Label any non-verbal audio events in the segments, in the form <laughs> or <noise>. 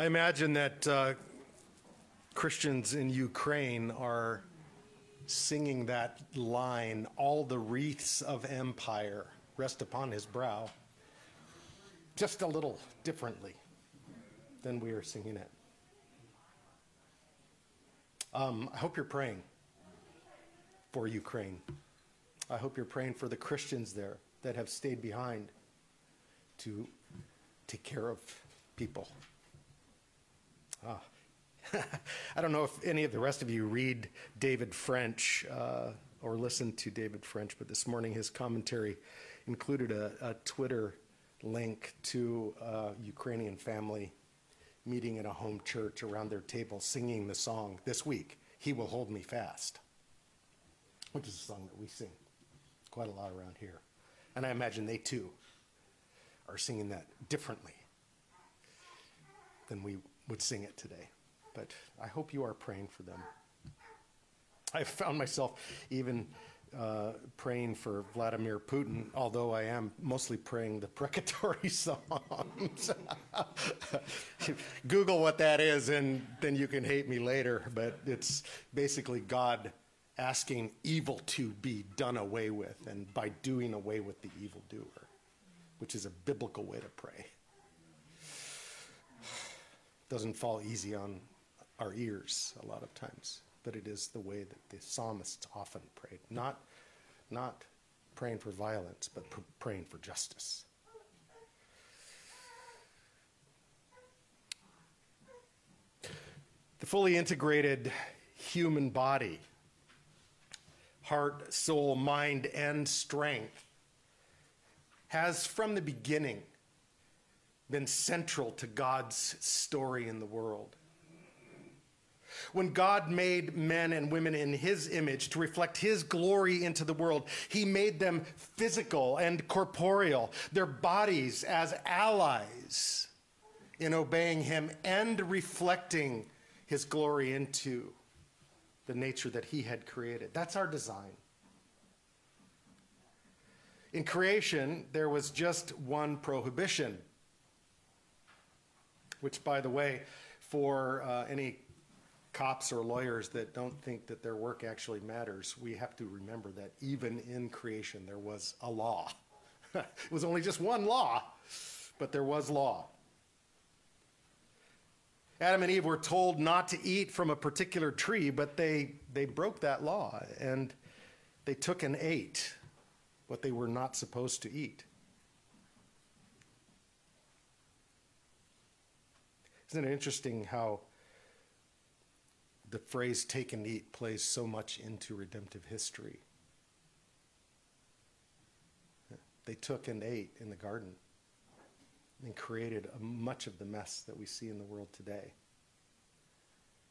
I imagine that uh, Christians in Ukraine are singing that line, All the wreaths of empire rest upon his brow, just a little differently than we are singing it. Um, I hope you're praying for Ukraine. I hope you're praying for the Christians there that have stayed behind to take care of people. Ah. <laughs> I don't know if any of the rest of you read David French uh, or listen to David French, but this morning his commentary included a, a Twitter link to a Ukrainian family meeting in a home church around their table singing the song this week, He Will Hold Me Fast, which is a song that we sing quite a lot around here. And I imagine they too are singing that differently than we would sing it today. But I hope you are praying for them. I found myself even uh, praying for Vladimir Putin, although I am mostly praying the precatory <laughs> psalms. <laughs> Google what that is, and then you can hate me later. But it's basically God asking evil to be done away with, and by doing away with the evildoer, which is a biblical way to pray. Doesn't fall easy on our ears a lot of times, but it is the way that the psalmists often prayed. Not, not praying for violence, but pr- praying for justice. The fully integrated human body, heart, soul, mind, and strength, has from the beginning been central to God's story in the world. When God made men and women in his image to reflect his glory into the world, he made them physical and corporeal, their bodies as allies in obeying him and reflecting his glory into the nature that he had created. That's our design. In creation, there was just one prohibition, which, by the way, for uh, any cops or lawyers that don't think that their work actually matters, we have to remember that even in creation there was a law. <laughs> it was only just one law, but there was law. Adam and Eve were told not to eat from a particular tree, but they, they broke that law and they took and ate what they were not supposed to eat. Isn't it interesting how the phrase take and eat plays so much into redemptive history. They took and ate in the garden and created much of the mess that we see in the world today.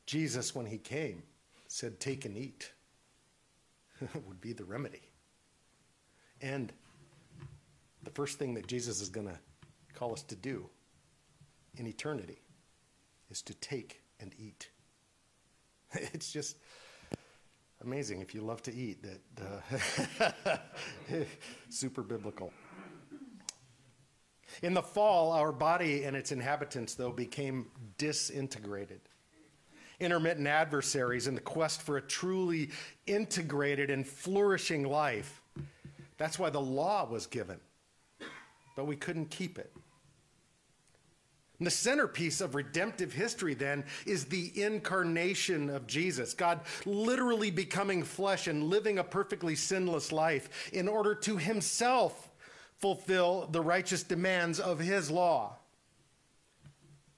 Jesus, when he came, said, Take and eat, <laughs> would be the remedy. And the first thing that Jesus is going to call us to do in eternity is to take and eat. <laughs> it's just amazing if you love to eat that uh, <laughs> super biblical. In the fall our body and its inhabitants though became disintegrated. Intermittent adversaries in the quest for a truly integrated and flourishing life. That's why the law was given but we couldn't keep it the centerpiece of redemptive history, then, is the incarnation of Jesus. God literally becoming flesh and living a perfectly sinless life in order to himself fulfill the righteous demands of his law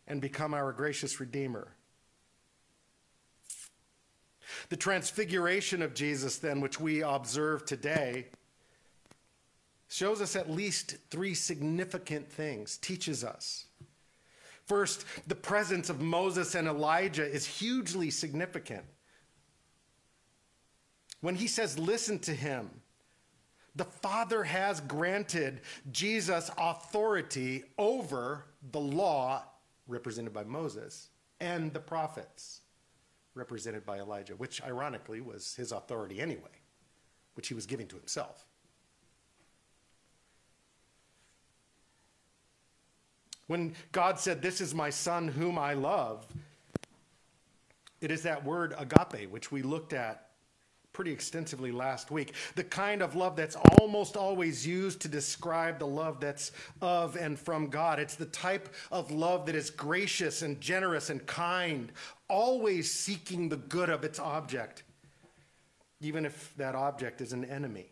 and become our gracious Redeemer. The transfiguration of Jesus, then, which we observe today, shows us at least three significant things, teaches us. First, the presence of Moses and Elijah is hugely significant. When he says, listen to him, the Father has granted Jesus authority over the law, represented by Moses, and the prophets, represented by Elijah, which ironically was his authority anyway, which he was giving to himself. When God said, This is my son whom I love, it is that word agape, which we looked at pretty extensively last week. The kind of love that's almost always used to describe the love that's of and from God. It's the type of love that is gracious and generous and kind, always seeking the good of its object, even if that object is an enemy.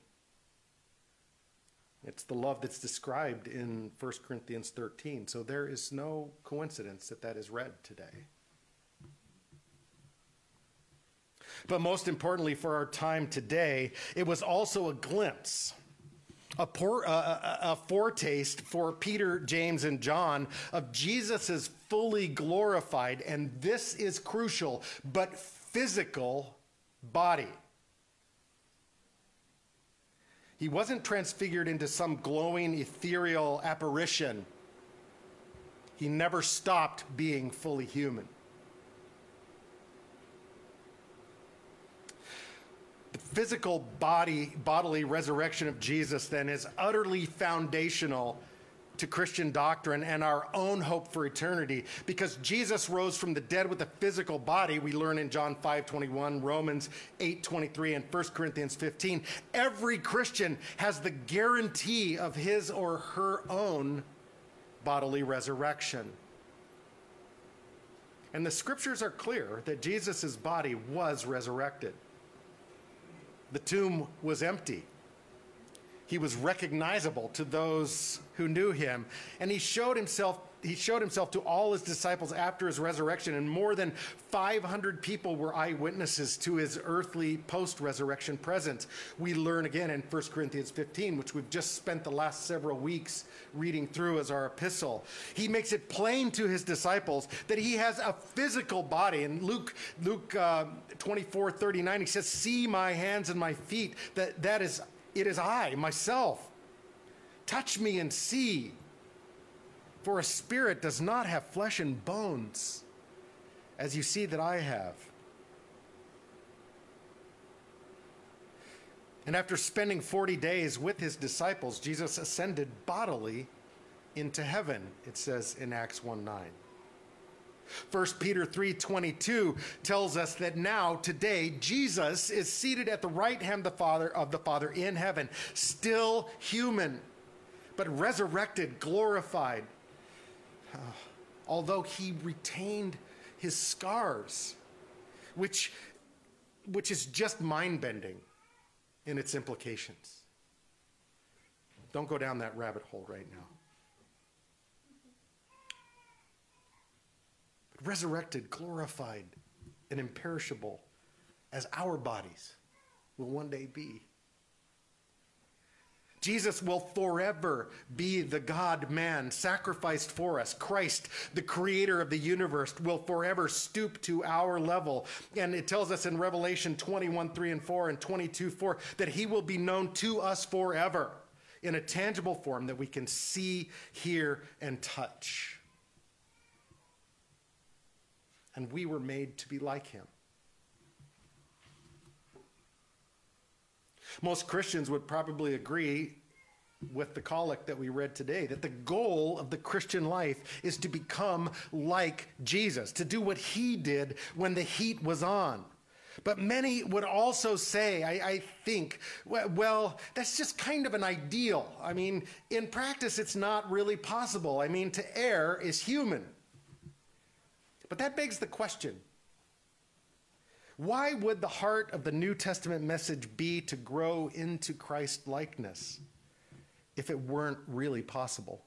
It's the love that's described in 1 Corinthians 13. So there is no coincidence that that is read today. But most importantly for our time today, it was also a glimpse, a, pour, a, a foretaste for Peter, James, and John of Jesus' fully glorified, and this is crucial, but physical body. He wasn't transfigured into some glowing ethereal apparition. He never stopped being fully human. The physical body, bodily resurrection of Jesus then is utterly foundational to Christian doctrine and our own hope for eternity. Because Jesus rose from the dead with a physical body we learn in John 5:21 Romans 8:23 and 1 Corinthians 15 every Christian has the guarantee of his or her own bodily resurrection. And the scriptures are clear that Jesus' body was resurrected. The tomb was empty. He was recognizable to those who knew him, and he showed himself he showed himself to all his disciples after his resurrection, and more than 500 people were eyewitnesses to his earthly post resurrection presence. We learn again in 1 Corinthians 15, which we've just spent the last several weeks reading through as our epistle. He makes it plain to his disciples that he has a physical body. In Luke, Luke uh, 24 39, he says, See my hands and my feet, that, that is, it is I, myself. Touch me and see. For a spirit does not have flesh and bones, as you see that I have. And after spending 40 days with his disciples, Jesus ascended bodily into heaven, it says in Acts 1 9. 1 Peter 3:22 tells us that now today Jesus is seated at the right hand of the Father of the Father in heaven, still human, but resurrected, glorified, ah, although he retained his scars, which, which is just mind bending in its implications. Don't go down that rabbit hole right now. Resurrected, glorified, and imperishable as our bodies will one day be. Jesus will forever be the God man sacrificed for us. Christ, the creator of the universe, will forever stoop to our level. And it tells us in Revelation 21 3 and 4 and 22 4 that he will be known to us forever in a tangible form that we can see, hear, and touch. And we were made to be like him. Most Christians would probably agree with the collect that we read today that the goal of the Christian life is to become like Jesus, to do what he did when the heat was on. But many would also say, I, I, think, well, that's just kind of an ideal. I mean, in practice, it's not really possible. I mean, to err is human. But that begs the question why would the heart of the New Testament message be to grow into Christ likeness if it weren't really possible?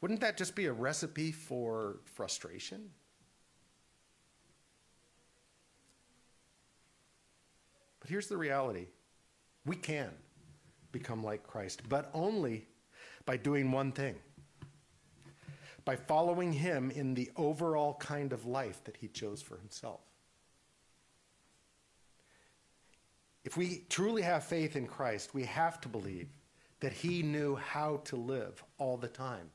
Wouldn't that just be a recipe for frustration? But here's the reality we can become like Christ, but only by doing one thing by following him in the overall kind of life that he chose for himself. If we truly have faith in Christ, we have to believe that he knew how to live all the time.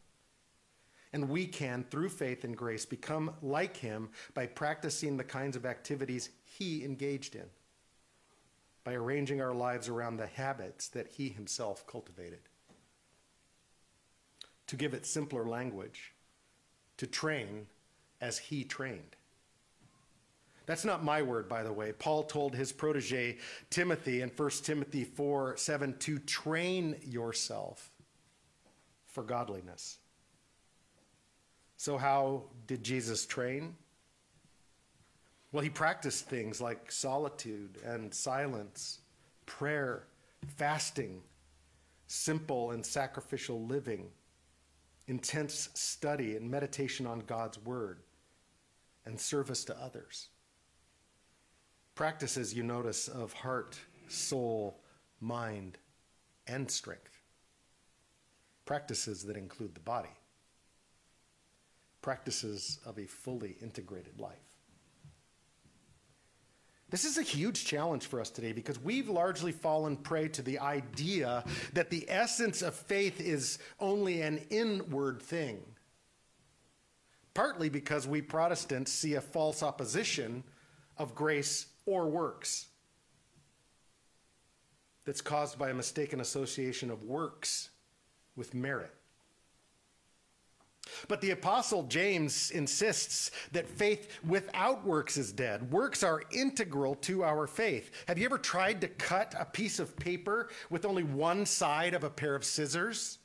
And we can, through faith and grace, become like him by practicing the kinds of activities he engaged in, by arranging our lives around the habits that he himself cultivated. to give it simpler language, to train as he trained. That's not my word, by the way. Paul told his protege Timothy in 1 Timothy 4 7 to train yourself for godliness. So, how did Jesus train? Well, he practiced things like solitude and silence, prayer, fasting, simple and sacrificial living, intense study and meditation on God's word, and service to others. Practices, you notice, of heart, soul, mind, and strength. Practices that include the body. Practices of a fully integrated life. This is a huge challenge for us today because we've largely fallen prey to the idea that the essence of faith is only an inward thing. Partly because we Protestants see a false opposition of grace or works that's caused by a mistaken association of works with merit. But the Apostle James insists that faith without works is dead. Works are integral to our faith. Have you ever tried to cut a piece of paper with only one side of a pair of scissors?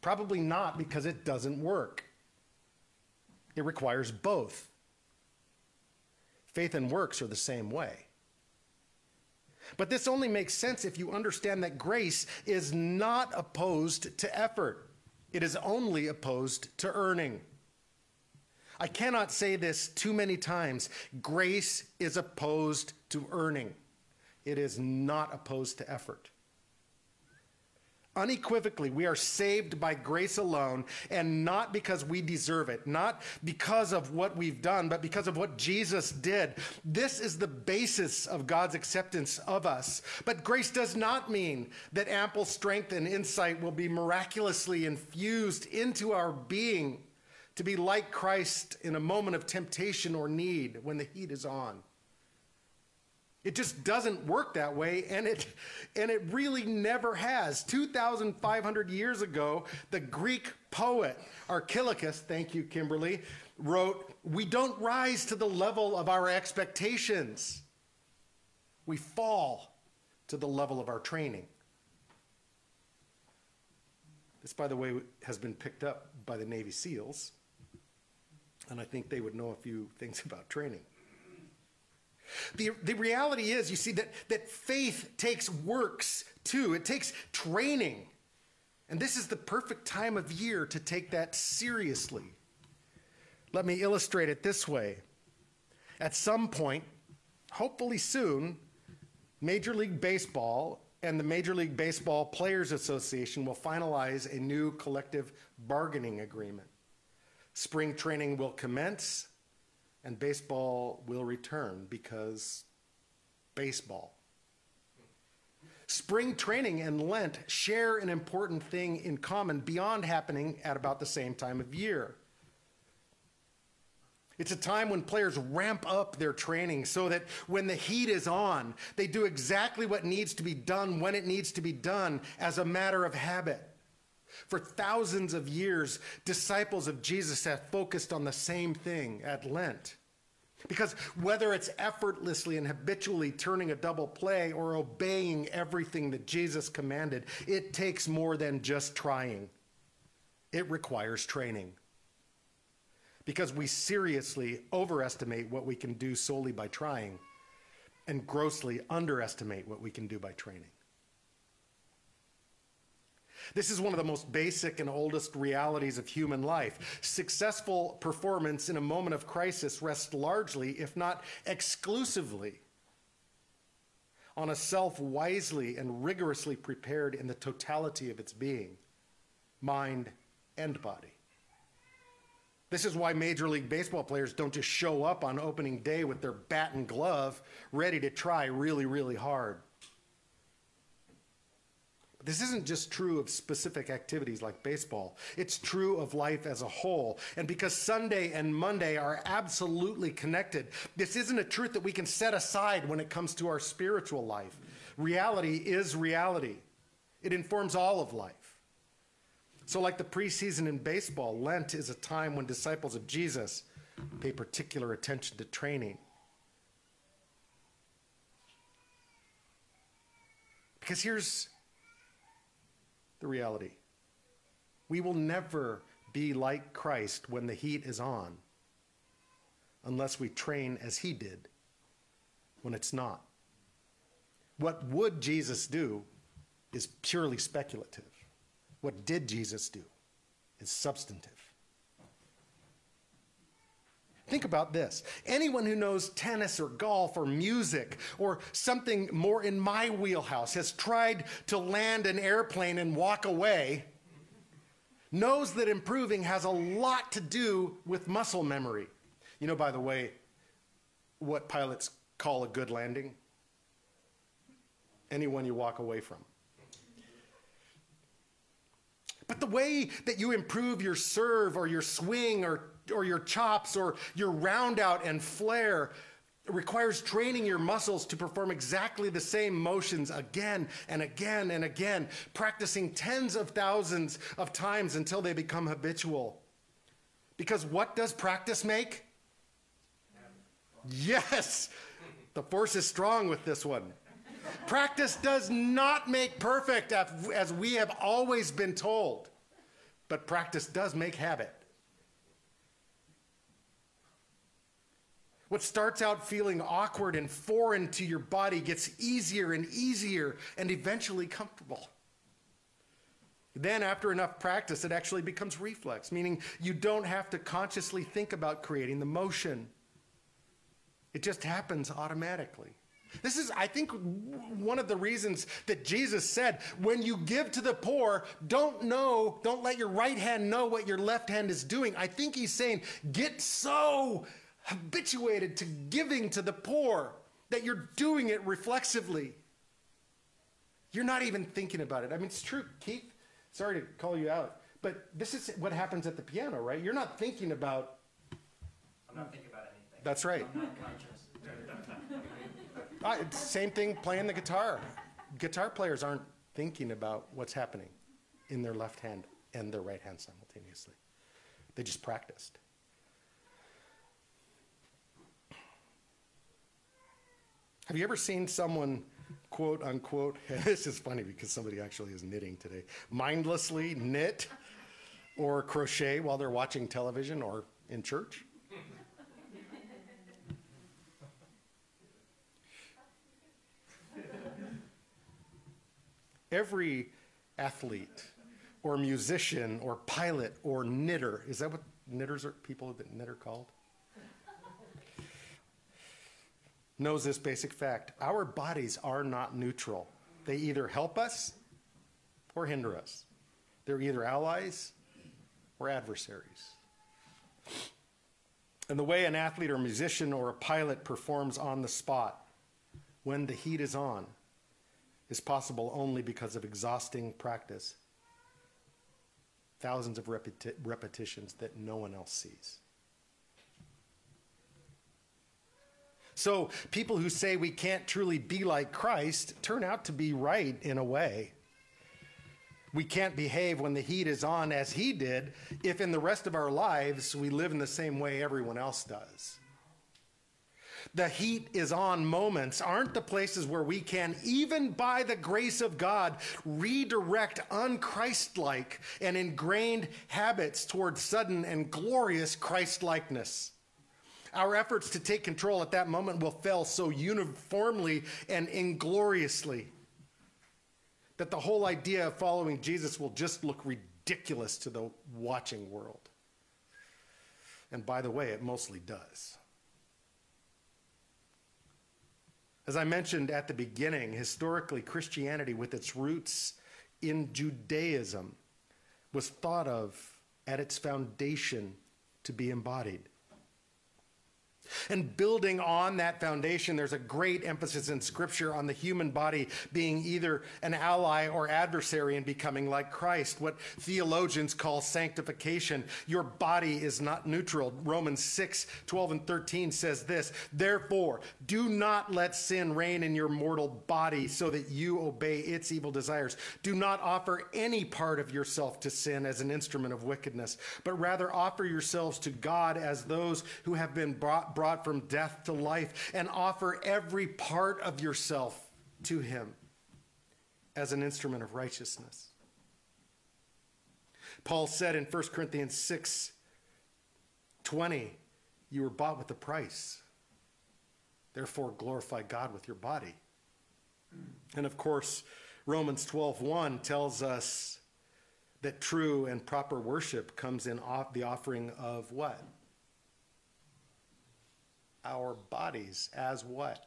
Probably not because it doesn't work. It requires both. Faith and works are the same way. But this only makes sense if you understand that grace is not opposed to effort. It is only opposed to earning. I cannot say this too many times. Grace is opposed to earning, it is not opposed to effort. Unequivocally, we are saved by grace alone, and not because we deserve it, not because of what we've done, but because of what Jesus did. This is the basis of God's acceptance of us. But grace does not mean that ample strength and insight will be miraculously infused into our being to be like Christ in a moment of temptation or need when the heat is on. It just doesn't work that way, and it, and it really never has. 2,500 years ago, the Greek poet Archilochus, thank you, Kimberly, wrote, We don't rise to the level of our expectations. We fall to the level of our training. This, by the way, has been picked up by the Navy SEALs, and I think they would know a few things <laughs> about training. The, the reality is, you see, that, that faith takes works too, it takes training. And this is the perfect time of year to take that seriously. Let me illustrate it this way. At some point, hopefully soon, Major League Baseball and the Major League Baseball Players Association will finalize a new collective bargaining agreement. Spring training will commence and baseball will return because baseball. Spring training and Lent share an important thing in common beyond happening at about the same time of year. It's a time when players ramp up their training so that when the heat is on, they do exactly what needs to be done when it needs to be done as a matter of habit. For thousands of years, disciples of Jesus have focused on the same thing at Lent. Because whether it's effortlessly and habitually turning a double play or obeying everything that Jesus commanded, it takes more than just trying. It requires training. Because we seriously overestimate what we can do solely by trying and grossly underestimate what we can do by training. This is one of the most basic and oldest realities of human life. Successful performance in a moment of crisis rests largely, if not exclusively, on a self wisely and rigorously prepared in the totality of its being, mind, and body. This is why Major League Baseball players don't just show up on opening day with their bat and glove ready to try really, really hard. This isn't just true of specific activities like baseball. It's true of life as a whole. And because Sunday and Monday are absolutely connected, this isn't a truth that we can set aside when it comes to our spiritual life. Reality is reality, it informs all of life. So, like the preseason in baseball, Lent is a time when disciples of Jesus pay particular attention to training. Because here's the reality we will never be like Christ when the heat is on unless we train as he did when it's not. What would Jesus do is purely speculative. What did Jesus do is substantive. Think about this. Anyone who knows tennis or golf or music or something more in my wheelhouse has tried to land an airplane and walk away knows that improving has a lot to do with muscle memory. You know, by the way, what pilots call a good landing? Anyone you walk away from. But the way that you improve your serve or your swing or, or your chops or your roundout and flare requires training your muscles to perform exactly the same motions again and again and again, practicing tens of thousands of times until they become habitual. Because what does practice make? Yes, the force is strong with this one. Practice does not make perfect, as we have always been told, but practice does make habit. What starts out feeling awkward and foreign to your body gets easier and easier and eventually comfortable. Then, after enough practice, it actually becomes reflex, meaning you don't have to consciously think about creating the motion. It just happens automatically. This is, I think, one of the reasons that Jesus said, when you give to the poor, don't know, don't let your right hand know what your left hand is doing. I think he's saying, get so habituated to giving to the poor that you're doing it reflexively. You're not even thinking about it. I mean, it's true, Keith. Sorry to call you out, but this is what happens at the piano, right? You're not thinking about. I'm not thinking about anything. That's right. I'm not conscious. <laughs> Uh, same thing playing the guitar. Guitar players aren't thinking about what's happening in their left hand and their right hand simultaneously. They just practiced. Have you ever seen someone, quote unquote, <laughs> this is funny because somebody actually is knitting today, mindlessly knit or crochet while they're watching television or in church? Every athlete or musician or pilot or knitter, is that what knitters are people that knit are called? Knows this basic fact. Our bodies are not neutral. They either help us or hinder us. They're either allies or adversaries. And the way an athlete or musician or a pilot performs on the spot when the heat is on is possible only because of exhausting practice, thousands of repeti- repetitions that no one else sees. So people who say we can't truly be like Christ turn out to be right in a way. We can't behave when the heat is on as he did if in the rest of our lives we live in the same way everyone else does. The heat is on moments aren't the places where we can, even by the grace of God, redirect unchristlike and ingrained habits towards sudden and glorious Christlikeness. Our efforts to take control at that moment will fail so uniformly and ingloriously that the whole idea of following Jesus will just look ridiculous to the watching world. And by the way, it mostly does. As I mentioned at the beginning, historically, Christianity, with its roots in Judaism, was thought of at its foundation to be embodied. And building on that foundation, there's a great emphasis in Scripture on the human body being either an ally or adversary in becoming like Christ, what theologians call sanctification. Your body is not neutral. Romans 6 12 and 13 says this Therefore, do not let sin reign in your mortal body so that you obey its evil desires. Do not offer any part of yourself to sin as an instrument of wickedness, but rather offer yourselves to God as those who have been brought brought from death to life, and offer every part of yourself to Him as an instrument of righteousness. Paul said in 1 Corinthians 6 20, You were bought with a price. Therefore, glorify God with your body. And of course, Romans 12 1 tells us that true and proper worship comes in off the offering of what? Our bodies as what?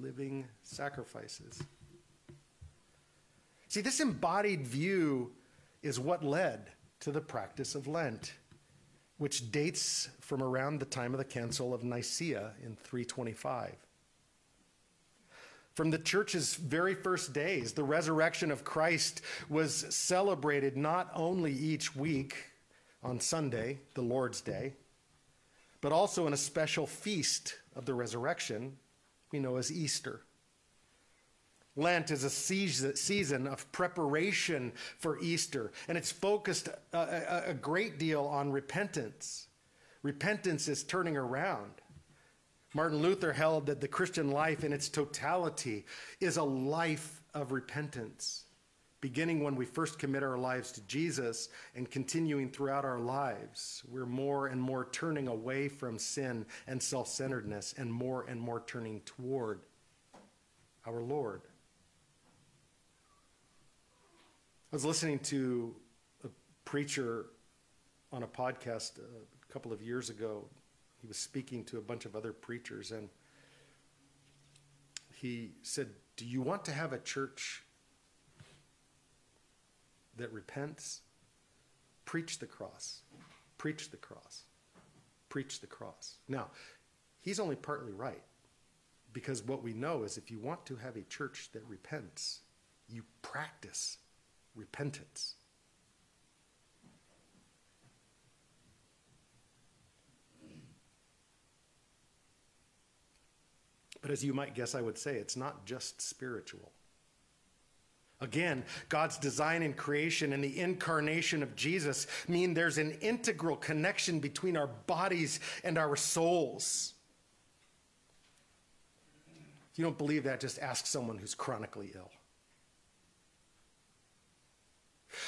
Living sacrifices. See, this embodied view is what led to the practice of Lent, which dates from around the time of the Council of Nicaea in 325. From the church's very first days, the resurrection of Christ was celebrated not only each week on Sunday, the Lord's Day, but also in a special feast of the resurrection we know as Easter. Lent is a season of preparation for Easter, and it's focused uh, a, a, great deal on repentance. Repentance is turning around. Martin Luther held that the Christian life in its totality is a life of repentance beginning when we first commit our lives to Jesus and continuing throughout our lives, we're more and more turning away from sin and self centeredness and more and more turning toward our Lord. I was listening to a preacher on a podcast a couple of years ago. He was speaking to a bunch of other preachers, and he said, Do you want to have a church that repents, preach the cross, preach the cross, preach the cross. Now, he's only partly right because what we know is if you want to have a church that repents, you practice repentance. But as you might guess, I would say it's not just spiritual. Again, God's design and creation and the incarnation of Jesus mean there's an integral connection between our bodies and our souls. If you don't believe that, just ask someone who's chronically ill.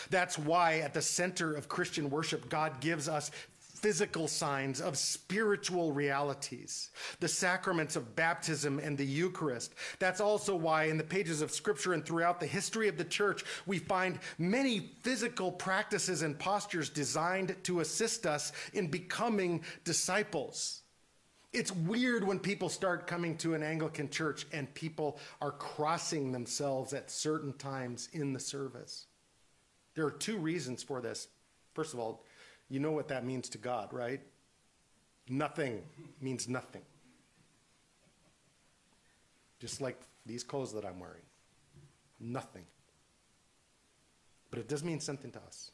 That's why, at the center of Christian worship, God gives us physical signs of spiritual realities, the sacraments of baptism and the Eucharist. That's also why, in the pages of Scripture and throughout the history of the church, we find many physical practices and postures designed to assist us in becoming disciples. It's weird when people start coming to an Anglican church and people are crossing themselves at certain times in the service. There are two reasons for this. First of all, you know what that means to God, right? Nothing means nothing. Just like these clothes that I'm wearing. Nothing. But it does mean something to us.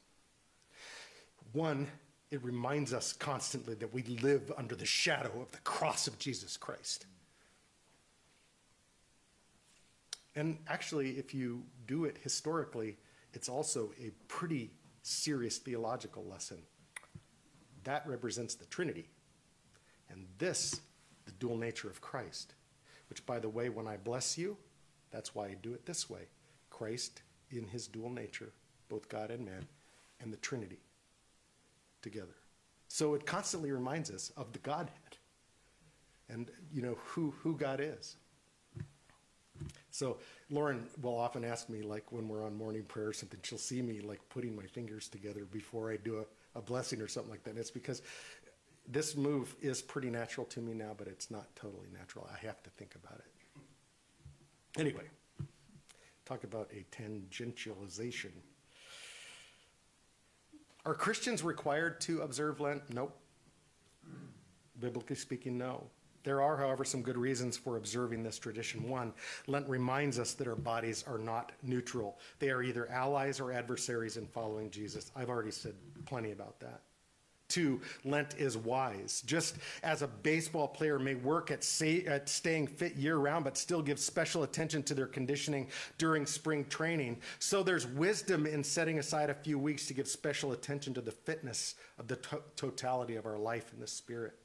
One, it reminds us constantly that we live under the shadow of the cross of Jesus Christ. And actually, if you do it historically, it's also a pretty serious theological lesson that represents the Trinity. And this, the dual nature of Christ, which, by the way, when I bless you, that's why I do it this way Christ in his dual nature, both God and man, and the Trinity together. So it constantly reminds us of the Godhead and, you know, who, who God is. So Lauren will often ask me, like when we're on morning prayer or something, she'll see me like putting my fingers together before I do a a blessing or something like that. And it's because this move is pretty natural to me now, but it's not totally natural. I have to think about it. Anyway, talk about a tangentialization. Are Christians required to observe Lent? Nope. Biblically speaking, no. There are, however, some good reasons for observing this tradition. One, Lent reminds us that our bodies are not neutral. They are either allies or adversaries in following Jesus. I've already said plenty about that. Two, Lent is wise. Just as a baseball player may work at, say, at staying fit year round, but still give special attention to their conditioning during spring training, so there's wisdom in setting aside a few weeks to give special attention to the fitness of the to- totality of our life in the Spirit.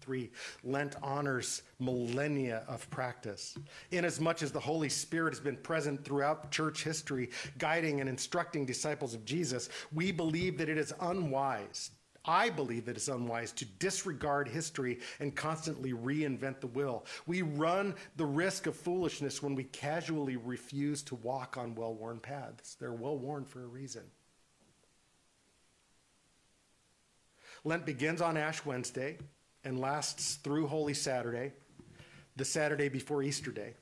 Three, Lent honors millennia of practice. Inasmuch as the Holy Spirit has been present throughout church history, guiding and instructing disciples of Jesus, we believe that it is unwise. I believe that it's unwise to disregard history and constantly reinvent the will. We run the risk of foolishness when we casually refuse to walk on well worn paths. They're well worn for a reason. Lent begins on Ash Wednesday and lasts through Holy Saturday, the Saturday before Easter Day.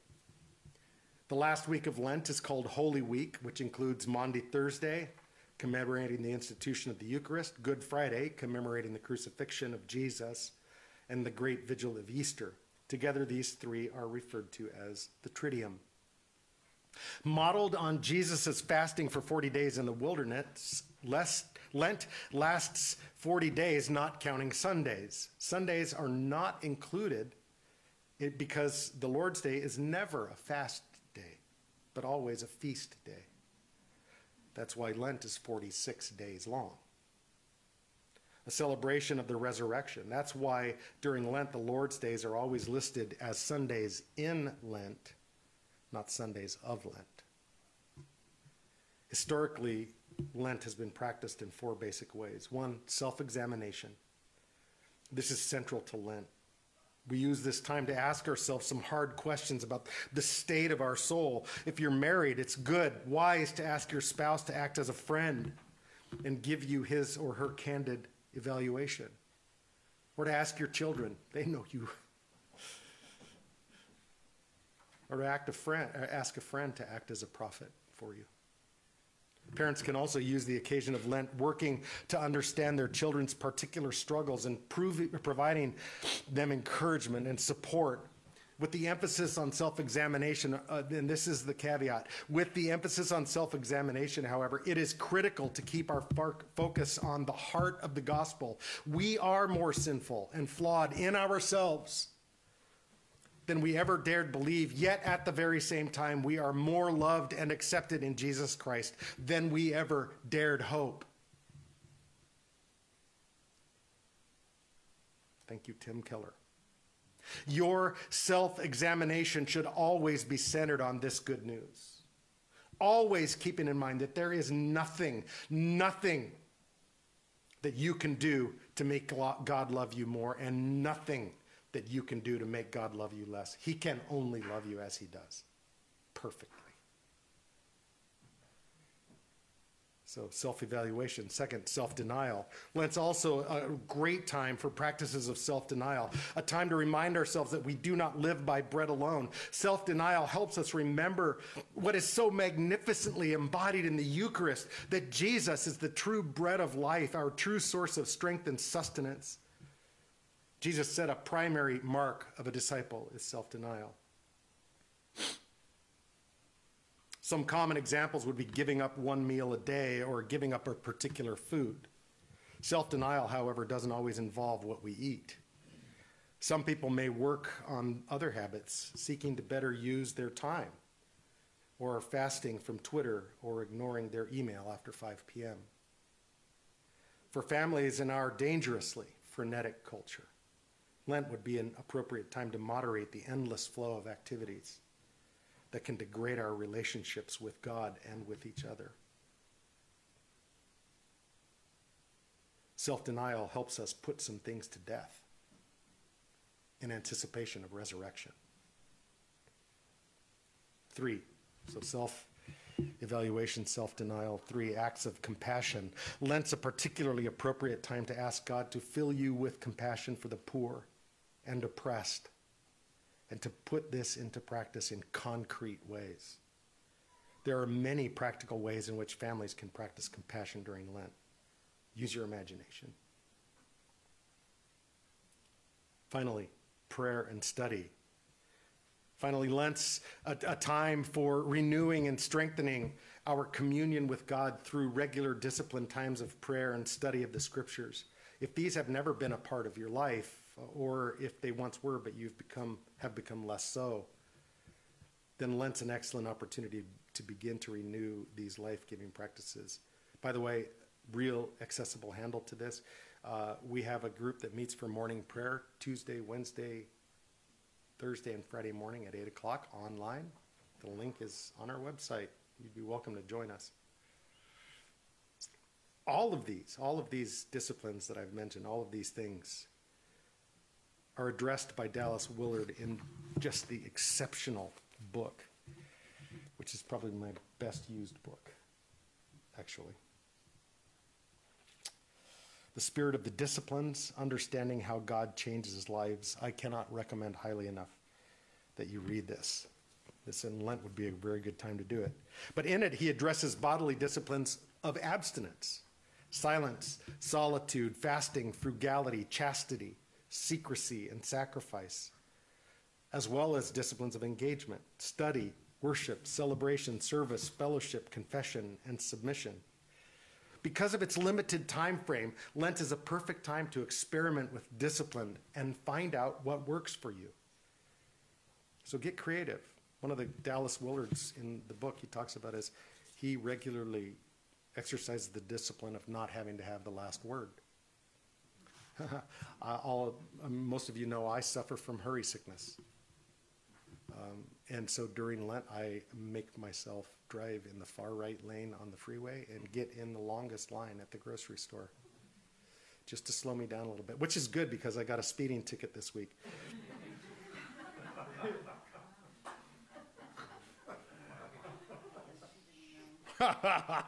The last week of Lent is called Holy Week, which includes Maundy Thursday, commemorating the institution of the Eucharist, Good Friday, commemorating the crucifixion of Jesus, and the Great Vigil of Easter. Together, these three are referred to as the Triduum. Modeled on Jesus' fasting for 40 days in the wilderness, Lent lasts 40 days, not counting Sundays. Sundays are not included because the Lord's Day is never a fast day, but always a feast day. That's why Lent is 46 days long. A celebration of the resurrection. That's why during Lent, the Lord's days are always listed as Sundays in Lent, not Sundays of Lent. Historically, Lent has been practiced in four basic ways. One, self examination. This is central to Lent. We use this time to ask ourselves some hard questions about the state of our soul. If you're married, it's good, wise to ask your spouse to act as a friend and give you his or her candid evaluation. Or to ask your children, they know you. or to act a friend, ask a friend to act as a prophet for you. Parents can also use the occasion of Lent working to understand their children's particular struggles and providing them encouragement and support with the emphasis on self examination, uh, and this is the caveat with the emphasis on self examination, however, it is critical to keep our focus on the heart of the gospel. We are more sinful and flawed in ourselves than we ever dared believe, yet at the very same time, we are more loved and accepted in Jesus Christ than we ever dared hope. Thank you, Tim Keller. Your self examination should always be centered on this good news. Always keeping in mind that there is nothing, nothing that you can do to make God love you more, and nothing that you can do to make God love you less. He can only love you as He does, perfectly. So, self evaluation. Second, self denial. Lent's also a great time for practices of self denial, a time to remind ourselves that we do not live by bread alone. Self denial helps us remember what is so magnificently embodied in the Eucharist that Jesus is the true bread of life, our true source of strength and sustenance. Jesus said a primary mark of a disciple is self denial. Some common examples would be giving up one meal a day or giving up a particular food. Self denial, however, doesn't always involve what we eat. Some people may work on other habits, seeking to better use their time, or fasting from Twitter or ignoring their email after 5 p.m. For families in our dangerously frenetic culture, Lent would be an appropriate time to moderate the endless flow of activities that can degrade our relationships with God and with each other. Self denial helps us put some things to death in anticipation of resurrection. Three, so self evaluation, self denial. Three, acts of compassion. Lent's a particularly appropriate time to ask God to fill you with compassion for the poor and oppressed, and to put this into practice in concrete ways. There are many practical ways in which families can practice compassion during Lent. Use your imagination. Finally, prayer and study. Finally, Lent's a, a time for renewing and strengthening our communion with God through regular disciplined times of prayer and study of the scriptures. If these have never been a part of your life, or if they once were but you've become have become less so, then Lent's an excellent opportunity to begin to renew these life-giving practices. By the way, real accessible handle to this. Uh, we have a group that meets for morning prayer Tuesday, Wednesday, Thursday, and Friday morning at 8 o'clock online. The link is on our website. You'd be welcome to join us. All of these, all of these disciplines that I've mentioned, all of these things are addressed by Dallas Willard in just the exceptional book, which is probably my best used book, actually. The Spirit of the Disciplines, Understanding How God Changes Lives. I cannot recommend highly enough that you read this. This in Lent would be a very good time to do it. But in it, he addresses bodily disciplines of abstinence, silence, solitude, fasting, frugality, chastity, secrecy, and sacrifice, as well as disciplines of engagement, study, worship, celebration, service, fellowship, confession, and submission. Because of its limited time frame, Lent is a perfect time to experiment with discipline and find out what works for you. So get creative. One of the Dallas Willards in the book he talks about is he regularly exercises the discipline of not having to have the last word. <laughs> All, um, most of you know I suffer from hurry sickness. Um, and so during Lent, I make myself drive in the far right lane on the freeway and get in the longest line at the grocery store just to slow me down a little bit, which is good because I got a speeding ticket this week. <laughs> that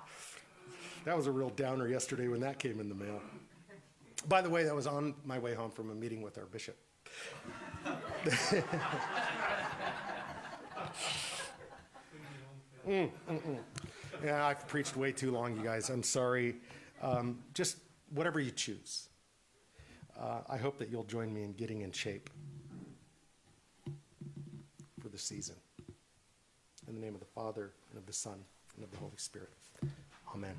was a real downer yesterday when that came in the mail. By the way, that was on my way home from a meeting with our bishop. <laughs> Mm, mm, mm. Yeah, I've preached way too long, you guys. I'm sorry. Um, just whatever you choose. Uh, I hope that you'll join me in getting in shape for the season. In the name of the Father, and of the Son, and of the Holy Spirit. Amen.